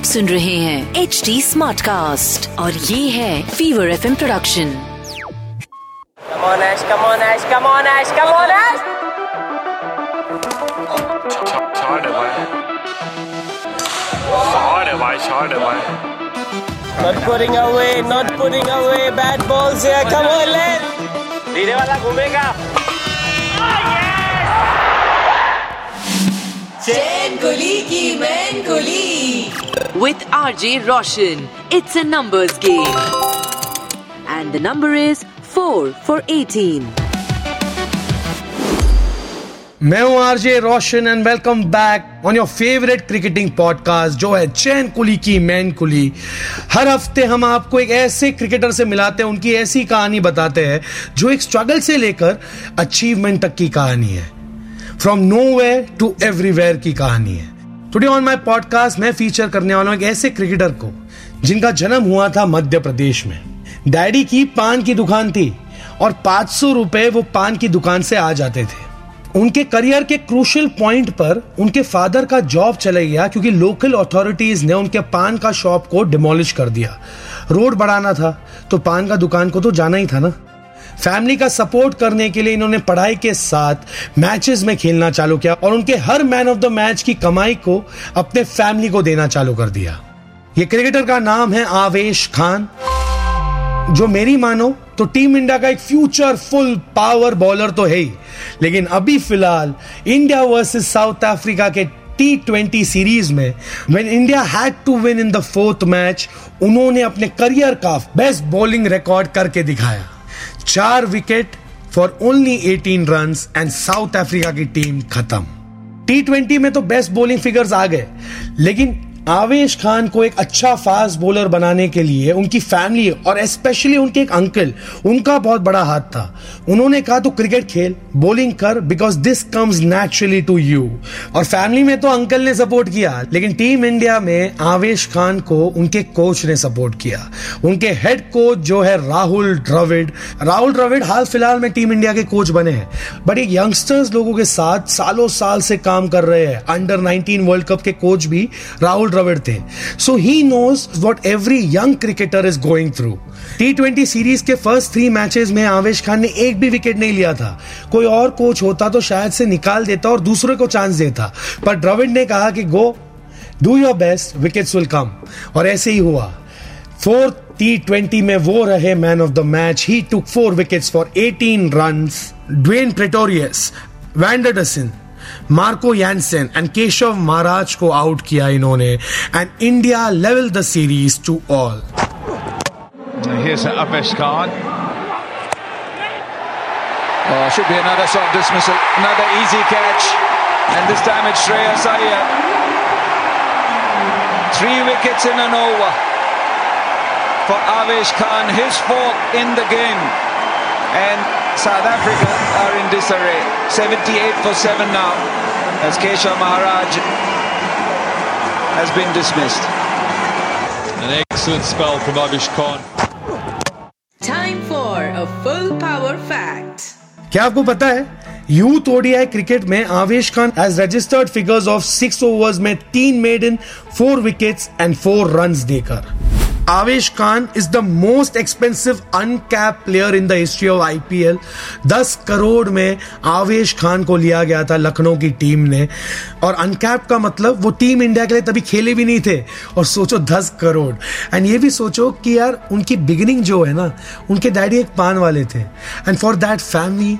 आप सुन रहे हैं एच डी स्मार्ट कास्ट और ये है फीवर एफ़ इम प्रोडक्शन कमोनिंग वाला घूमेगा। Chain Kuli Ki Main Kuli with RJ Roshan. It's a numbers game. And the number is 4 for 18. मैं हूँ RJ Roshan and welcome back on your favourite cricketing podcast जो है चैन कुली की मैन कुली हर हफ़्ते हम आपको एक ऐसे क्रिकेटर से मिलाते हैं उनकी ऐसी कहानी बताते हैं जो एक स्ट्रगल से लेकर अचीवमेंट तक की कहानी है फ्रॉम नो टू एवरीवेयर की कहानी है। टुडे ऑन माई पॉडकास्ट मैं फीचर करने वाला हूँ एक ऐसे क्रिकेटर को, जिनका जन्म हुआ था मध्य प्रदेश में। डैडी की पान की दुकान थी और 500 रुपए वो पान की दुकान से आ जाते थे। उनके करियर के क्रूशियल पॉइंट पर उनके फादर का जॉब चले गया क्योंकि लोकल अथॉरिटीज ने उनके पान का शॉप को डिमोलिश कर दिया। रोड बढ़ाना था तो पान का दुकान को तो जाना ही था ना। फैमिली का सपोर्ट करने के लिए इन्होंने पढ़ाई के साथ मैचेस में खेलना चालू किया और उनके हर मैन ऑफ़ द मैच की कमाई को अपने फैमिली को देना चालू कर दिया। ये क्रिकेटर का नाम है आवेश खान। जो मेरी मानो तो टीम इंडिया का एक फ्यूचर फुल पावर बॉलर तो है ही। लेकिन अभी फ़िलहाल इंडिया वर्सेस साउथ अफ्रीका के टी ट्वेंटी सीरीज़ में when India had to win in the fourth match उन्होंने अपने करियर का बेस्ट बॉलिंग रिकॉर्ड करके दिखाया। चार wicket for only 18 run and South Africa की टीम खत्म। टी ट्वेंटी में तो बेस्ट बॉलिंग फिगर्स आ गए, लेकिन आवेश खान को एक अच्छा फास्ट बॉलर बनाने के लिए, उनकी फैमिली और स्पेशली उनके एक अंकल उनका बहुत बड़ा हाथ था। उन्होंने कहा तो क्रिकेट खेल बॉलिंग कर because this comes naturally to you और फैमिली में तो अंकल ने सपोर्ट किया, लेकिन टीम इंडिया में आवेश खान को उनके कोच ने सपोर्ट किया। उनके हेड कोच जो है राहुल द्रविड। राहुल द्रविड हाल फ़िलहाल में टीम इंडिया के कोच बने हैं। बट एक यंगस्टर्स लोगों के साथ सालों साल से काम कर रहे हैं। अंडर 19 वर्ल्ड कप के कोच भी राहुल द्रविड थे so he knows what every young cricketer is going through T twenty series के फ़र्स्ट थ्री मैचेस में आवेश खान ने एक भी विकेट नहीं लिया था। कोई और कोच होता तो शायद से निकाल देता और दूसरे को चांस देता। पर द्रविड ने कहा कि go do your best wickets will come और ऐसे ही हुआ। फोर्थ टी ट्वेंटी में वो रहे man of the match he took four wickets for 18 run Dwaine Pretorius van der Dussen Marco Jansen and Keshav Maharaj को आउट किया इन्होंने and India level the series two all Here's Abesh Khan. Oh, should be another soft dismissal. Another easy catch. And this time it's Shreyas Iyer. Three wickets in an over for Avesh Khan. His fourth in the game. And South Africa are in disarray. 78 for 7 now. As Keshav Maharaj has been dismissed. An excellent spell from Abish Khan. Time for a full power fact क्या आपको पता है youth ODI cricket में Avesh Khan has registered figures of six overs में तीन maiden four wickets and four runs देकर Avesh Khan is the most expensive uncap player in the history of IPL 10 crore में आवेश खान को लिया गया था लखनऊ की टीम ने। और अनकैप का मतलब वो टीम इंडिया के लिए तभी खेले भी नहीं थे। और सोचो 10 करोड़। एंड ये भी सोचो कि यार उनकी बिगिनिंग जो है ना, उनके डैडी एक पान वाले थे। And for that family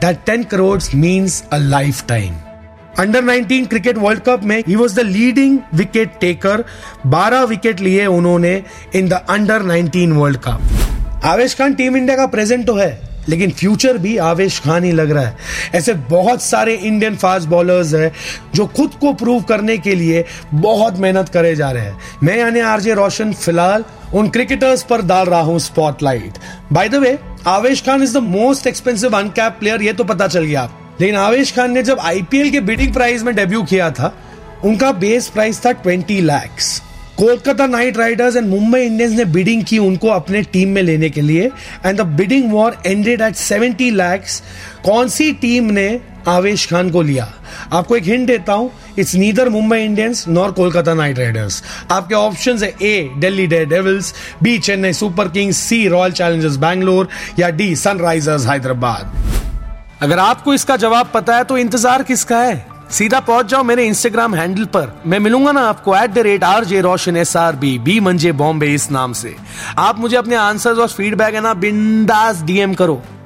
that ten crore means a life time under 19 cricket world cup में he was the leading wicket taker 12 wicket लिए उन्होंने in the under 19 world cup Avesh Khan team India का present तो है, लेकिन future भी आवेश खान ही लग रहा है। ऐसे बहुत सारे इंडियन फास्ट बॉलर्स हैं जो खुद को प्रूव करने के लिए बहुत मेहनत करे जा रहे हैं। मैं यानी आरजे रोशन फ़िलहाल उन क्रिकेटर्स पर डाल रहा हूँ spotlight by the way Avesh Khan is the most expensive uncap player ये तो पता चल गया आप। लेकिन आवेश खान ने जब आईपीएल के बिडिंग प्राइस में डेब्यू किया था, उनका बेस प्राइस था twenty lakhs. Kolkata Knight Riders and Mumbai Indians ने बिडिंग की उनको अपने टीम में लेने के लिए and the bidding war ended at 70 lakhs कौन सी टीम ने आवेश खान को लिया? आपको एक हिंट देता हूँ it's neither Mumbai Indians nor Kolkata Knight Riders. आपके ऑप्शंस है A Delhi Dare Devils B Chennai Super Kings C Royal Challengers Bangalore या डी सनराइजर्स हैदराबाद अगर आपको इसका जवाब पता है तो इंतज़ार किसका है? सीधा पहुँच जाओ मेरे इंस्टाग्राम हैंडल पर। मैं मिलूँगा ना आपको at the rate R J Roshan S R B B मंजे बॉम्बे इस नाम से। आप मुझे अपने आंसर्स और फीडबैक है ना बिंदास डीएम करो।